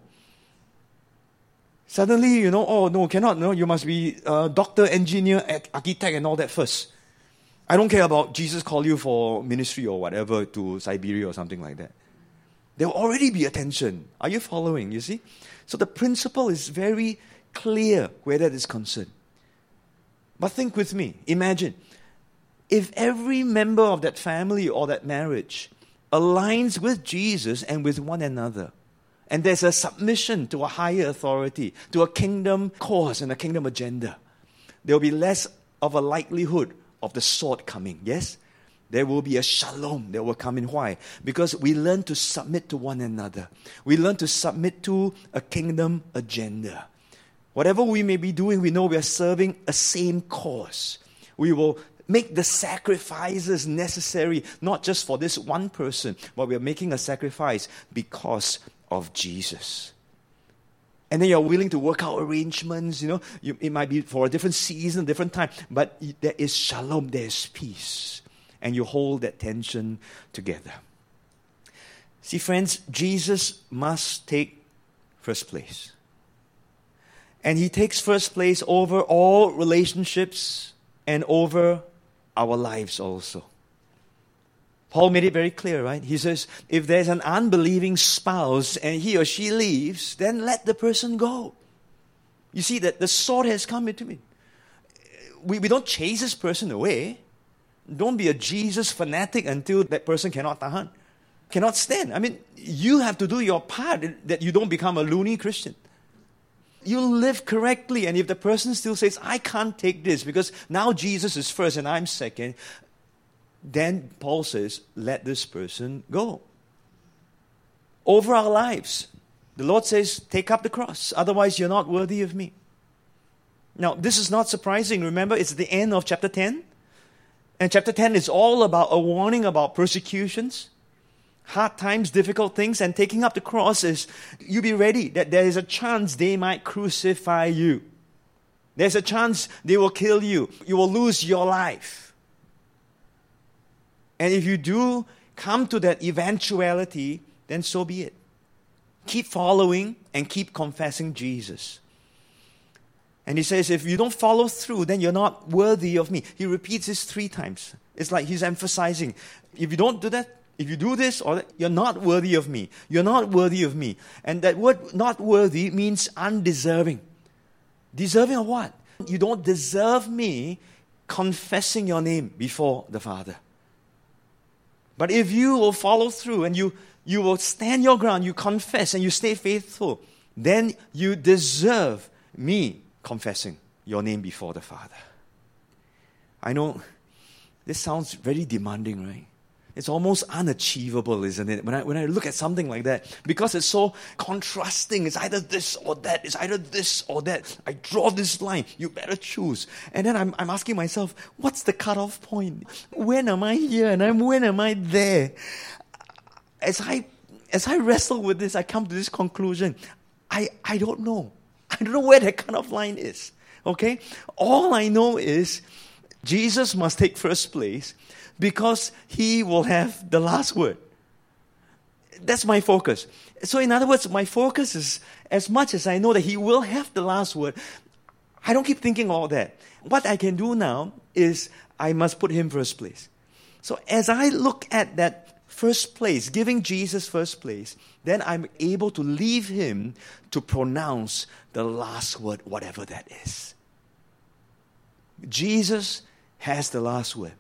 Suddenly, you know, oh no, cannot, no, you must be a doctor, engineer, architect, and all that first. I don't care about Jesus call you for ministry or whatever to Siberia or something like that. There will already be attention. Are you following? You see? So the principle is very clear where that is concerned. But think with me. Imagine if every member of that family or that marriage aligns with Jesus and with one another, and there's a submission to a higher authority, to a kingdom cause and a kingdom agenda, there will be less of a likelihood of the sword coming. Yes? There will be a shalom that will come in. Why? Because we learn to submit to one another. We learn to submit to a kingdom agenda. Whatever we may be doing, we know we are serving a same cause. We will make the sacrifices necessary, not just for this one person, but we are making a sacrifice because of Jesus. And then you're willing to work out arrangements, you know, you, it might be for a different season, different time, but there is shalom, there is peace. And you hold that tension together. See, friends, Jesus must take first place. And he takes first place over all relationships and over our lives also. Paul made it very clear, right? He says, if there's an unbelieving spouse and he or she leaves, then let the person go. You see that the sword has come into me. We, we don't chase this person away. Don't be a Jesus fanatic until that person cannot tahan, cannot stand. I mean, you have to do your part that you don't become a loony Christian. You live correctly, and if the person still says, I can't take this because now Jesus is first and I'm second, then Paul says, let this person go. Over our lives, the Lord says, take up the cross, otherwise, you're not worthy of me. Now, this is not surprising. Remember, it's the end of chapter 10. And chapter 10 is all about a warning about persecutions, hard times, difficult things, and taking up the cross is you be ready that there is a chance they might crucify you. There's a chance they will kill you. You will lose your life. And if you do come to that eventuality, then so be it. Keep following and keep confessing Jesus. And he says, if you don't follow through, then you're not worthy of me. He repeats this three times. It's like he's emphasizing if you don't do that, if you do this or that, you're not worthy of me. You're not worthy of me. And that word not worthy means undeserving. Deserving of what? You don't deserve me confessing your name before the Father. But if you will follow through and you, you will stand your ground, you confess and you stay faithful, then you deserve me confessing your name before the Father. I know this sounds very demanding, right? It's almost unachievable, isn't it? When I, when I look at something like that, because it's so contrasting, it's either this or that, it's either this or that. I draw this line, you better choose. And then I'm, I'm asking myself, what's the cutoff point? When am I here and I'm, when am I there? As I, as I wrestle with this, I come to this conclusion. I, I don't know. I don't know where that cutoff line is. Okay? All I know is Jesus must take first place because he will have the last word. That's my focus. So, in other words, my focus is as much as I know that he will have the last word, I don't keep thinking all that. What I can do now is I must put him first place. So, as I look at that first place, giving Jesus first place, then I'm able to leave him to pronounce the last word, whatever that is. Jesus has the last word.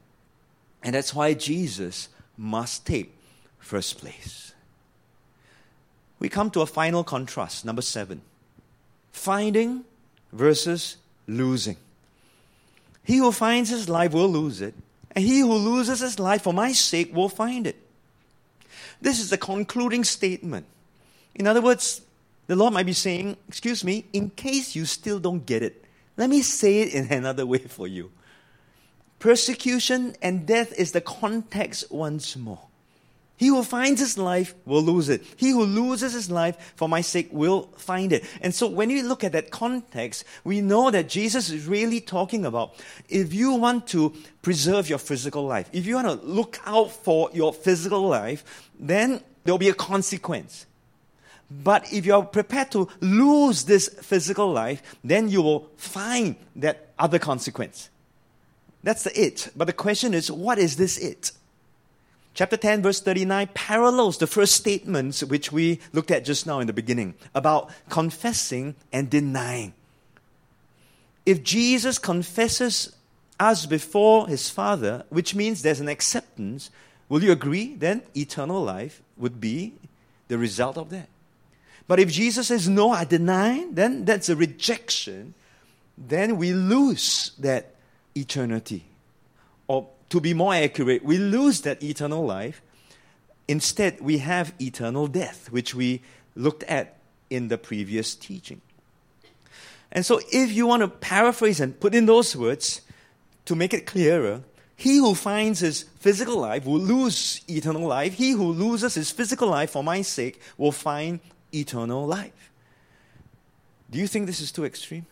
And that's why Jesus must take first place. We come to a final contrast, number seven finding versus losing. He who finds his life will lose it, and he who loses his life for my sake will find it. This is the concluding statement. In other words, the Lord might be saying, Excuse me, in case you still don't get it, let me say it in another way for you. Persecution and death is the context once more. He who finds his life will lose it. He who loses his life for my sake will find it. And so when we look at that context, we know that Jesus is really talking about if you want to preserve your physical life, if you want to look out for your physical life, then there'll be a consequence. But if you're prepared to lose this physical life, then you will find that other consequence. That's the it. But the question is, what is this it? Chapter 10, verse 39 parallels the first statements which we looked at just now in the beginning about confessing and denying. If Jesus confesses us before his Father, which means there's an acceptance, will you agree? Then eternal life would be the result of that. But if Jesus says, No, I deny, then that's a rejection. Then we lose that eternity. Or to be more accurate, we lose that eternal life. Instead, we have eternal death, which we looked at in the previous teaching. And so, if you want to paraphrase and put in those words to make it clearer, he who finds his physical life will lose eternal life. He who loses his physical life for my sake will find eternal life. Do you think this is too extreme?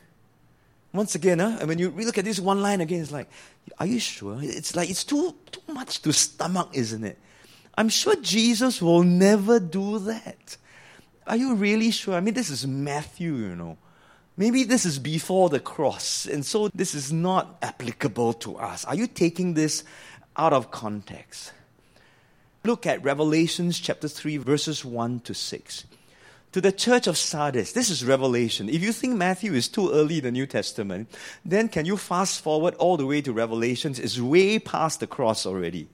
Once again, huh? when you look at this one line again, it's like, are you sure? It's like it's too too much to stomach, isn't it? I'm sure Jesus will never do that. Are you really sure? I mean, this is Matthew, you know. Maybe this is before the cross, and so this is not applicable to us. Are you taking this out of context? Look at Revelations chapter 3, verses 1 to 6 to the church of Sardis. This is Revelation. If you think Matthew is too early in the New Testament, then can you fast forward all the way to Revelations? It's way past the cross already.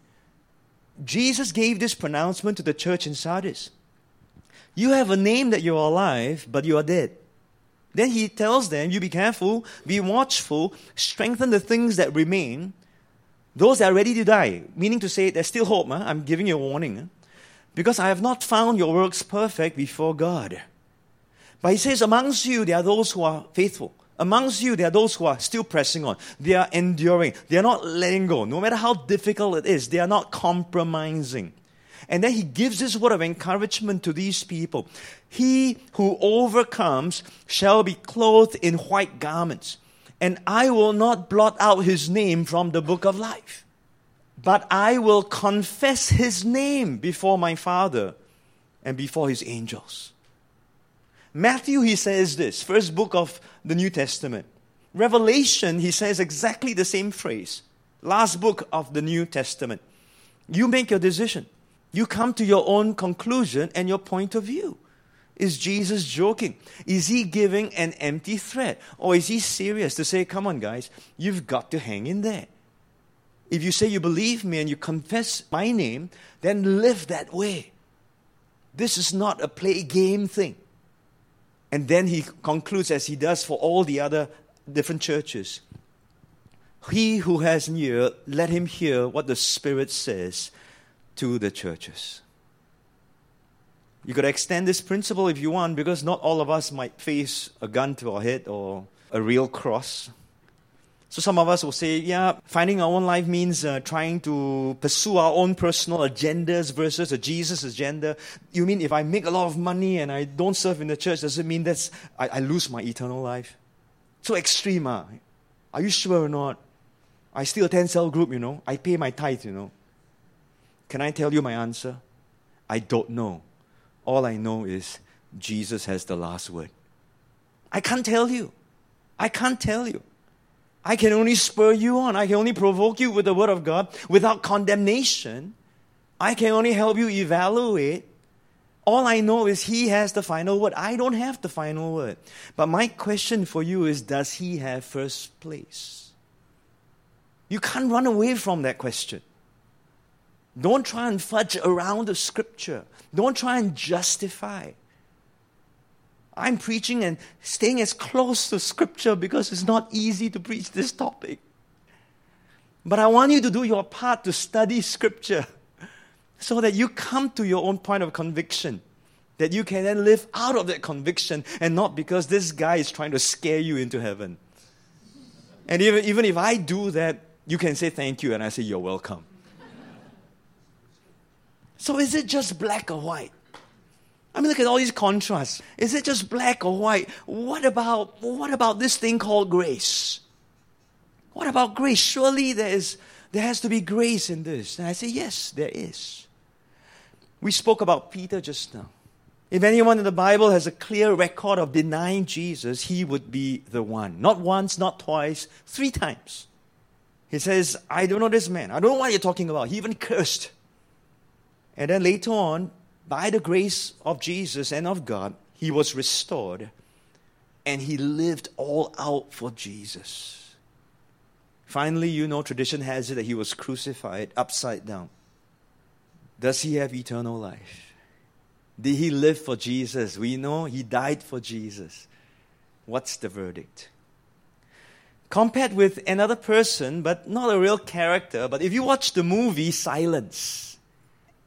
Jesus gave this pronouncement to the church in Sardis. You have a name that you are alive, but you are dead. Then he tells them, You be careful, be watchful, strengthen the things that remain, those that are ready to die. Meaning to say, there's still hope. Huh? I'm giving you a warning. Huh? Because I have not found your works perfect before God. But he says, amongst you, there are those who are faithful. Amongst you, there are those who are still pressing on. They are enduring. They are not letting go. No matter how difficult it is, they are not compromising. And then he gives this word of encouragement to these people. He who overcomes shall be clothed in white garments, and I will not blot out his name from the book of life but I will confess his name before my Father and before his angels. Matthew, he says this, first book of the New Testament. Revelation, he says exactly the same phrase. Last book of the New Testament. You make your decision. You come to your own conclusion and your point of view. Is Jesus joking? Is he giving an empty threat? Or is he serious to say, come on, guys, you've got to hang in there? If you say you believe me and you confess my name, then live that way. This is not a play game thing. And then he concludes, as he does for all the other different churches He who has an ear, let him hear what the Spirit says to the churches. You could extend this principle if you want, because not all of us might face a gun to our head or a real cross. So some of us will say, yeah, finding our own life means uh, trying to pursue our own personal agendas versus a Jesus agenda. You mean if I make a lot of money and I don't serve in the church, does it mean that I, I lose my eternal life? So extreme, ah. Are you sure or not? I still attend cell group, you know. I pay my tithe, you know. Can I tell you my answer? I don't know. All I know is Jesus has the last word. I can't tell you. I can't tell you. I can only spur you on. I can only provoke you with the Word of God without condemnation. I can only help you evaluate. All I know is He has the final word. I don't have the final word. But my question for you is Does He have first place? You can't run away from that question. Don't try and fudge around the scripture. Don't try and justify. I'm preaching and staying as close to Scripture because it's not easy to preach this topic. But I want you to do your part to study Scripture so that you come to your own point of conviction. That you can then live out of that conviction and not because this guy is trying to scare you into heaven. And even, even if I do that, you can say thank you and I say you're welcome. So is it just black or white? I mean, look at all these contrasts. Is it just black or white? What about, what about this thing called grace? What about grace? Surely there, is, there has to be grace in this. And I say, yes, there is. We spoke about Peter just now. If anyone in the Bible has a clear record of denying Jesus, he would be the one. Not once, not twice, three times. He says, I don't know this man. I don't know what you're talking about. He even cursed. And then later on, by the grace of Jesus and of God, he was restored and he lived all out for Jesus. Finally, you know, tradition has it that he was crucified upside down. Does he have eternal life? Did he live for Jesus? We know he died for Jesus. What's the verdict? Compared with another person, but not a real character, but if you watch the movie Silence,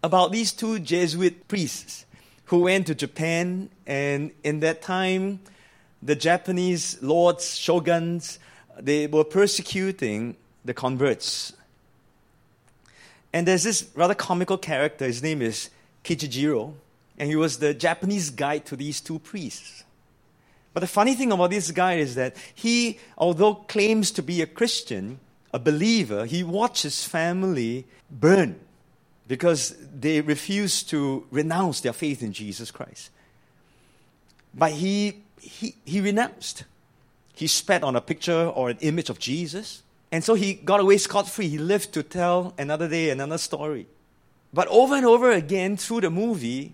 about these two Jesuit priests who went to Japan, and in that time, the Japanese lords, shoguns, they were persecuting the converts. And there's this rather comical character, his name is Kichijiro, and he was the Japanese guide to these two priests. But the funny thing about this guy is that he, although claims to be a Christian, a believer, he watched his family burn because they refused to renounce their faith in Jesus Christ. But he, he, he renounced. He spat on a picture or an image of Jesus. And so he got away scot free. He lived to tell another day, another story. But over and over again through the movie,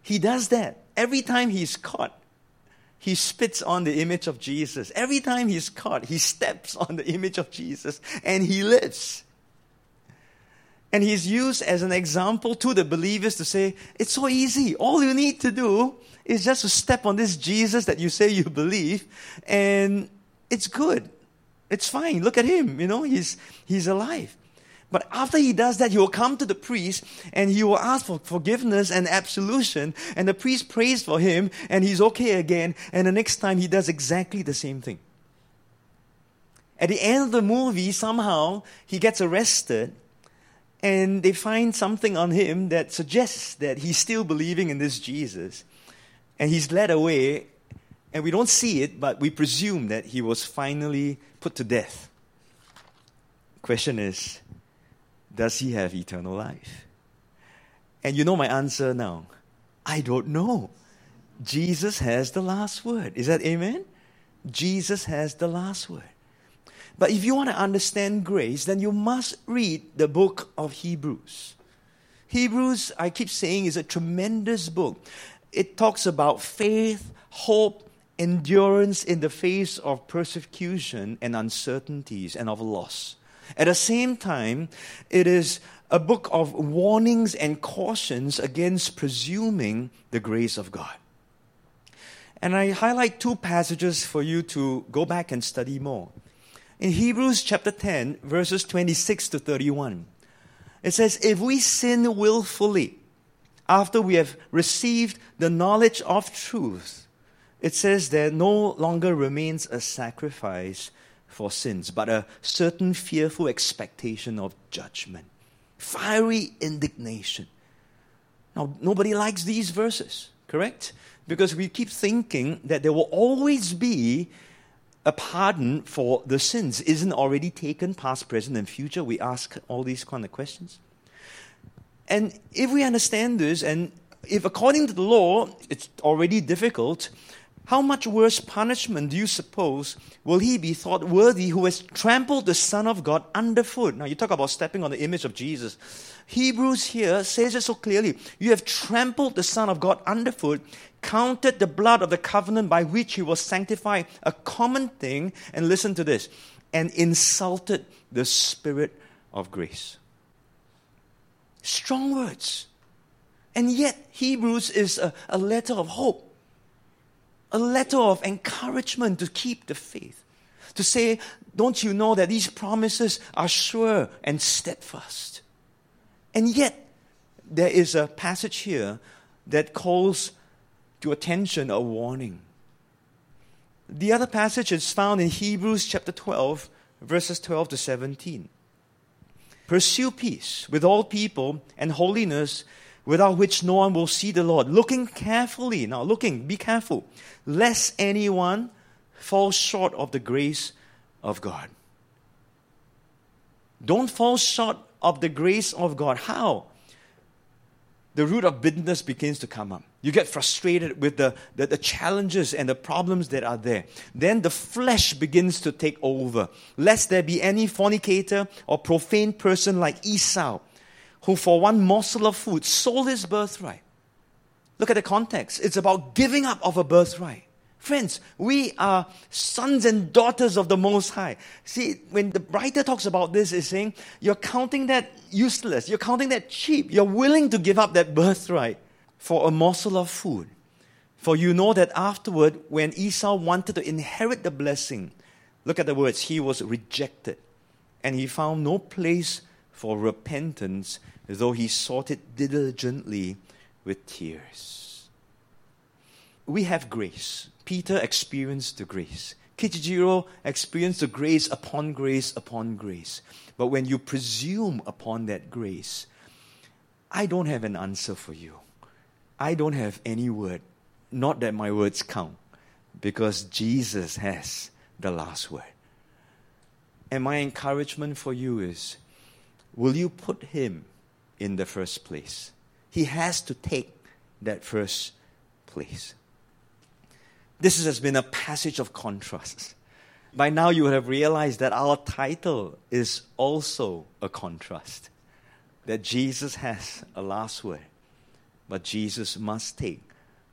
he does that. Every time he's caught, he spits on the image of Jesus. Every time he's caught, he steps on the image of Jesus and he lives. And he's used as an example to the believers to say, it's so easy. All you need to do is just to step on this Jesus that you say you believe, and it's good. It's fine. Look at him. You know, he's, he's alive. But after he does that, he will come to the priest and he will ask for forgiveness and absolution. And the priest prays for him and he's okay again. And the next time he does exactly the same thing. At the end of the movie, somehow he gets arrested and they find something on him that suggests that he's still believing in this Jesus. And he's led away, and we don't see it, but we presume that he was finally put to death. Question is, does he have eternal life? And you know my answer now. I don't know. Jesus has the last word. Is that amen? Jesus has the last word. But if you want to understand grace, then you must read the book of Hebrews. Hebrews, I keep saying, is a tremendous book. It talks about faith, hope, endurance in the face of persecution and uncertainties and of loss. At the same time, it is a book of warnings and cautions against presuming the grace of God. And I highlight two passages for you to go back and study more. In Hebrews chapter 10, verses 26 to 31, it says, If we sin willfully after we have received the knowledge of truth, it says there no longer remains a sacrifice for sins, but a certain fearful expectation of judgment, fiery indignation. Now, nobody likes these verses, correct? Because we keep thinking that there will always be a pardon for the sins. Isn't already taken, past, present, and future? We ask all these kind of questions. And if we understand this, and if according to the law it's already difficult, how much worse punishment do you suppose will he be thought worthy who has trampled the Son of God underfoot? Now, you talk about stepping on the image of Jesus. Hebrews here says it so clearly. You have trampled the Son of God underfoot, counted the blood of the covenant by which he was sanctified a common thing, and listen to this, and insulted the Spirit of grace. Strong words. And yet, Hebrews is a, a letter of hope a letter of encouragement to keep the faith. To say, don't you know that these promises are sure and steadfast? And yet, there is a passage here that calls to attention a warning. The other passage is found in Hebrews chapter 12, verses 12 to 17. Pursue peace with all people and holiness without which no one will see the Lord. Looking carefully, now looking, be careful, lest anyone fall short of the grace of God. Don't fall short of the grace of God. How? The root of bitterness begins to come up. You get frustrated with the, the, the, challenges and the problems that are there. Then the flesh begins to take over. Lest there be any fornicator or profane person like Esau, who for one morsel of food sold his birthright. Look at the context. It's about giving up of a birthright. Friends, we are sons and daughters of the Most High. See, when the writer talks about this, is saying you're counting that useless, you're counting that cheap, you're willing to give up that birthright for a morsel of food. For you know that afterward, when Esau wanted to inherit the blessing, look at the words, he was rejected, and he found no place for repentance, though he sought it diligently with tears. We have grace. Peter experienced the grace. Kichijiro experienced the grace upon grace upon grace. But when you presume upon that grace, I don't have an answer for you. I don't have any word. Not that my words count, because Jesus has the last word. And my encouragement for you is will you put him in the first place? He has to take that first place. This has been a passage of contrasts. By now, you would have realized that our title is also a contrast. That Jesus has a last word, but Jesus must take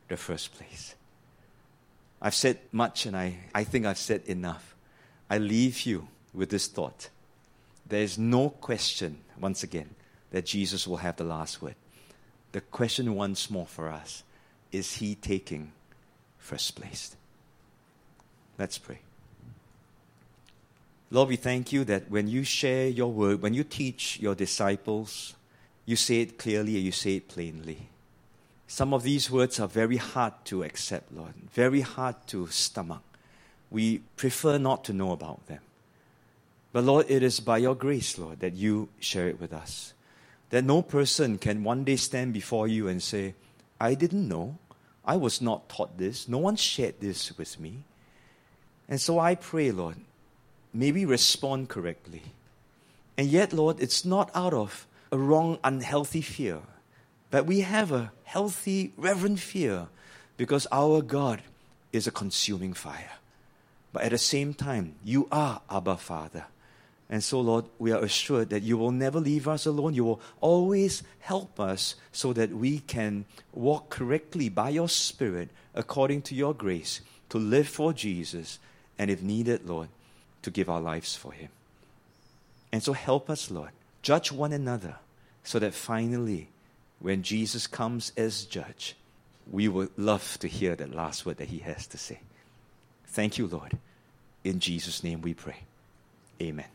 the first place. I've said much, and I, I think I've said enough. I leave you with this thought. There is no question, once again, that Jesus will have the last word. The question once more for us is He taking first place. Let's pray. Lord, we thank you that when you share your word, when you teach your disciples, you say it clearly and you say it plainly. Some of these words are very hard to accept, Lord, very hard to stomach. We prefer not to know about them. But Lord, it is by your grace, Lord, that you share it with us. That no person can one day stand before you and say, I didn't know. I was not taught this. No one shared this with me. And so I pray, Lord, may we respond correctly. And yet, Lord, it's not out of a wrong, unhealthy fear, but we have a healthy, reverent fear because our God is a consuming fire. But at the same time, you are Abba Father. And so, Lord, we are assured that you will never leave us alone. You will always help us so that we can walk correctly by your Spirit according to your grace to live for Jesus and, if needed, Lord, to give our lives for Him. And so, help us, Lord. Judge one another so that finally, when Jesus comes as judge, we would love to hear that last word that He has to say. Thank you, Lord. In Jesus' name we pray. Amen.